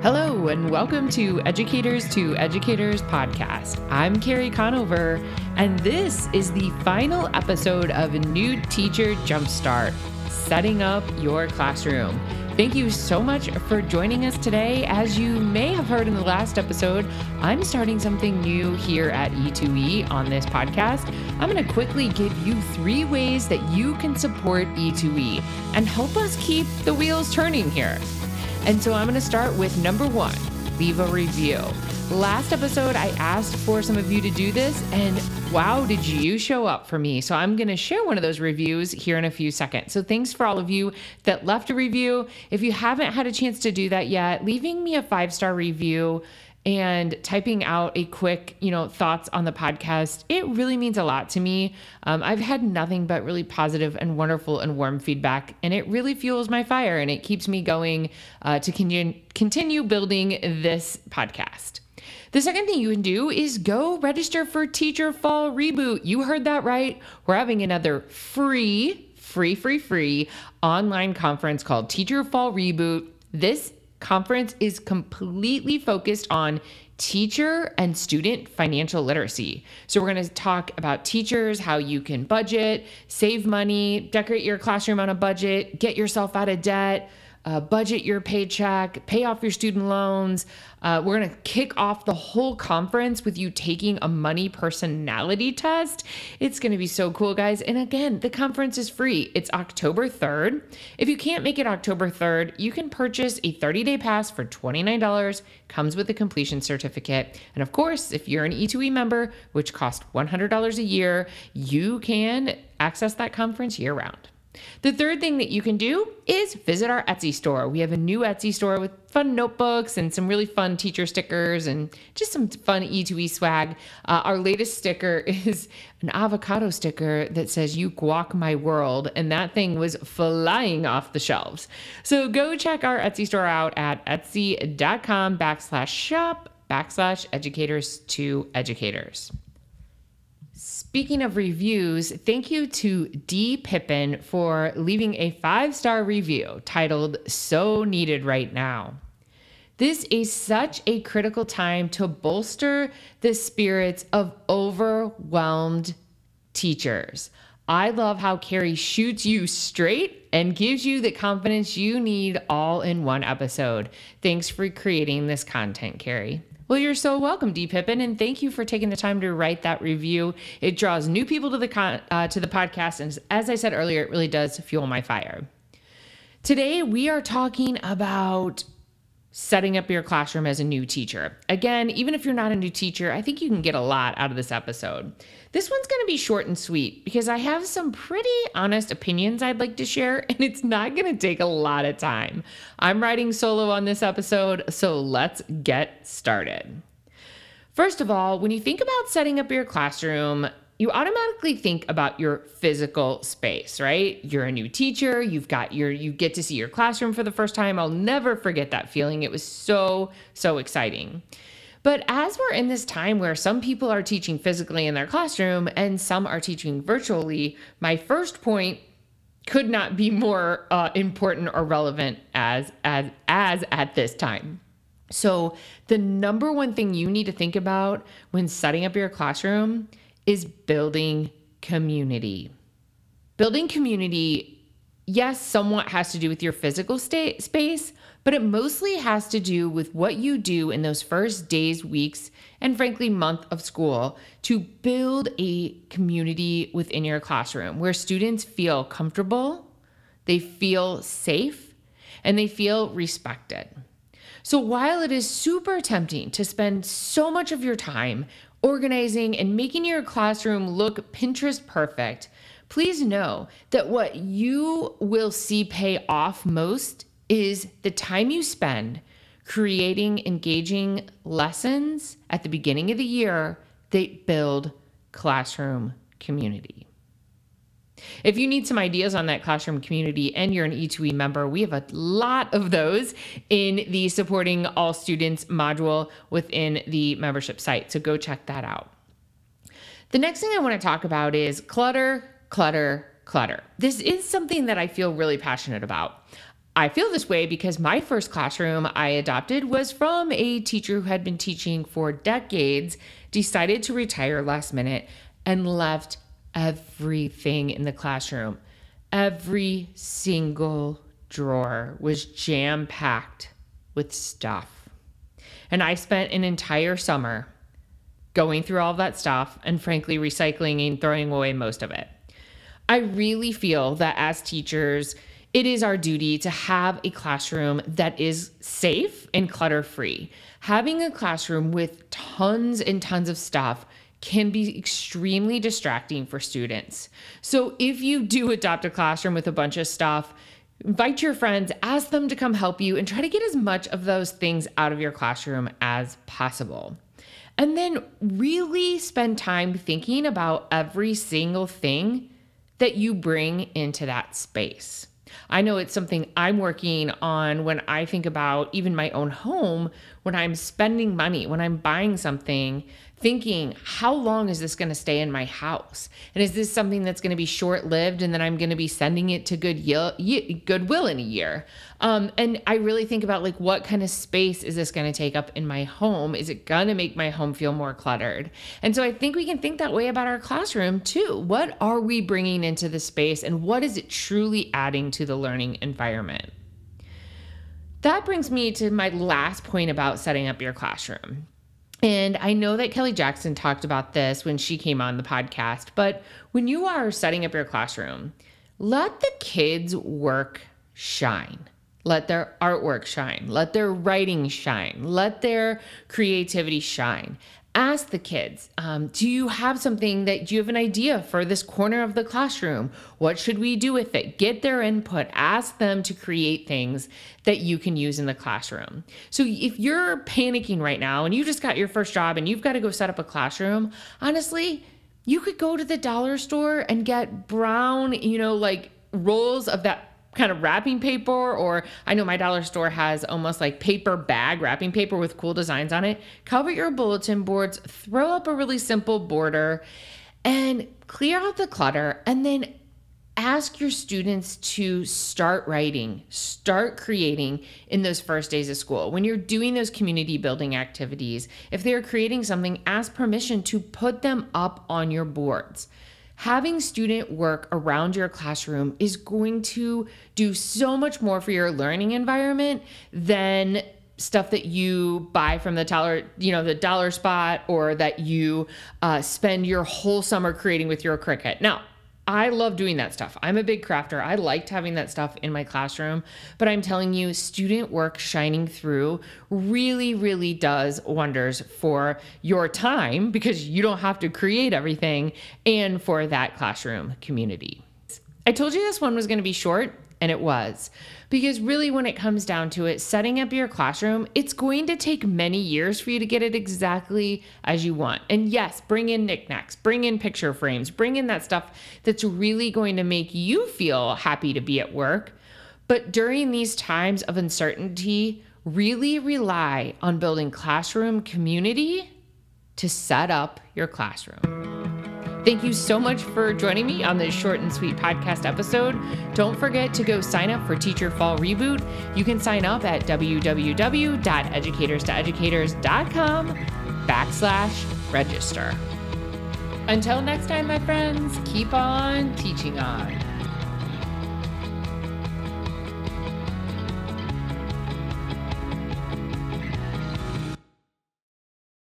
Hello, and welcome to Educators to Educators podcast. I'm Carrie Conover, and this is the final episode of New Teacher Jumpstart Setting Up Your Classroom. Thank you so much for joining us today. As you may have heard in the last episode, I'm starting something new here at E2E on this podcast. I'm going to quickly give you three ways that you can support E2E and help us keep the wheels turning here. And so I'm going to start with number one leave a review. Last episode, I asked for some of you to do this, and wow, did you show up for me? So I'm going to share one of those reviews here in a few seconds. So thanks for all of you that left a review. If you haven't had a chance to do that yet, leaving me a five star review and typing out a quick, you know, thoughts on the podcast, it really means a lot to me. Um, I've had nothing but really positive and wonderful and warm feedback, and it really fuels my fire and it keeps me going uh, to continue continue building this podcast. The second thing you can do is go register for Teacher Fall Reboot. You heard that right. We're having another free, free, free, free online conference called Teacher Fall Reboot. This conference is completely focused on teacher and student financial literacy. So, we're going to talk about teachers, how you can budget, save money, decorate your classroom on a budget, get yourself out of debt uh, budget your paycheck, pay off your student loans. Uh, we're going to kick off the whole conference with you taking a money personality test. It's going to be so cool, guys. And again, the conference is free. It's October 3rd. If you can't make it October 3rd, you can purchase a 30 day pass for $29, comes with a completion certificate. And of course, if you're an E2E member, which costs $100 a year, you can access that conference year round. The third thing that you can do is visit our Etsy store. We have a new Etsy store with fun notebooks and some really fun teacher stickers and just some fun E2E swag. Uh, our latest sticker is an avocado sticker that says, You guac my world. And that thing was flying off the shelves. So go check our Etsy store out at etsy.com backslash shop backslash educators to educators. Speaking of reviews, thank you to D. Pippin for leaving a five star review titled So Needed Right Now. This is such a critical time to bolster the spirits of overwhelmed teachers. I love how Carrie shoots you straight and gives you the confidence you need all in one episode. Thanks for creating this content, Carrie. Well, you're so welcome, D. Pippin, and thank you for taking the time to write that review. It draws new people to the con- uh, to the podcast, and as I said earlier, it really does fuel my fire. Today, we are talking about setting up your classroom as a new teacher. Again, even if you're not a new teacher, I think you can get a lot out of this episode. This one's going to be short and sweet because I have some pretty honest opinions I'd like to share, and it's not going to take a lot of time. I'm writing solo on this episode, so let's get started. First of all, when you think about setting up your classroom, you automatically think about your physical space, right? You're a new teacher, you've got your you get to see your classroom for the first time. I'll never forget that feeling. It was so so exciting. But as we're in this time where some people are teaching physically in their classroom and some are teaching virtually, my first point could not be more uh, important or relevant as as as at this time. So the number one thing you need to think about when setting up your classroom is building community. Building community, yes, somewhat has to do with your physical state, space, but it mostly has to do with what you do in those first days, weeks, and frankly, month of school to build a community within your classroom where students feel comfortable, they feel safe, and they feel respected. So while it is super tempting to spend so much of your time organizing, and making your classroom look Pinterest perfect, please know that what you will see pay off most is the time you spend creating engaging lessons at the beginning of the year that build classroom community. If you need some ideas on that classroom community and you're an E2E member, we have a lot of those in the supporting all students module within the membership site. So go check that out. The next thing I want to talk about is clutter, clutter, clutter. This is something that I feel really passionate about. I feel this way because my first classroom I adopted was from a teacher who had been teaching for decades, decided to retire last minute, and left everything in the classroom. Every single drawer was jam packed with stuff. And I spent an entire summer going through all that stuff and frankly recycling and throwing away most of it. I really feel that as teachers, it is our duty to have a classroom that is safe and clutter free. Having a classroom with tons and tons of stuff can be extremely distracting for students. So, if you do adopt a classroom with a bunch of stuff, invite your friends, ask them to come help you, and try to get as much of those things out of your classroom as possible. And then really spend time thinking about every single thing that you bring into that space. I know it's something I'm working on when I think about even my own home, when I'm spending money, when I'm buying something, thinking, how long is this going to stay in my house? And is this something that's going to be short lived and then I'm going to be sending it to good Goodwill in a year? Um, and I really think about like, what kind of space is this going to take up in my home? Is it going to make my home feel more cluttered? And so I think we can think that way about our classroom too. What are we bringing into the space and what is it truly adding to the learning environment? That brings me to my last point about setting up your classroom. And I know that Kelly Jackson talked about this when she came on the podcast, but when you are setting up your classroom, let the kids' work shine. Let their artwork shine. Let their writing shine. Let their creativity shine ask the kids um, do you have something that you have an idea for this corner of the classroom? What should we do with it? Get their input. Ask them to create things that you can use in the classroom. So if you're panicking right now and you just got your first job and you've got to go set up a classroom honestly you could go to the dollar store and get brown you know like rolls of that kind of wrapping paper or I know my dollar store has almost like paper bag wrapping paper with cool designs on it. Cover your bulletin boards, throw up a really simple border and clear out the clutter and then ask your students to start writing, start creating in those first days of school. When you're doing those community building activities, if they're creating something, ask permission to put them up on your boards having student work around your classroom is going to do so much more for your learning environment than stuff that you buy from the dollar, you know, the dollar spot, or that you uh, spend your whole summer creating with your Cricut. Now, I love doing that stuff. I'm a big crafter. I liked having that stuff in my classroom, but I'm telling you, student work shining through really, really does wonders for your time because you don't have to create everything and for that classroom community. I told you this one was going to be short, and it was. Because really, when it comes down to it, setting up your classroom, it's going to take many years for you to get it exactly as you want. And yes, bring in knickknacks, bring in picture frames, bring in that stuff that's really going to make you feel happy to be at work. But during these times of uncertainty, really rely on building classroom community to set up your classroom. Thank you so much for joining me on this short and sweet podcast episode. Don't forget to go sign up for Teacher Fall Reboot. You can sign up at www.educatorstoeducators.com backslash register. Until next time, my friends, keep on teaching on.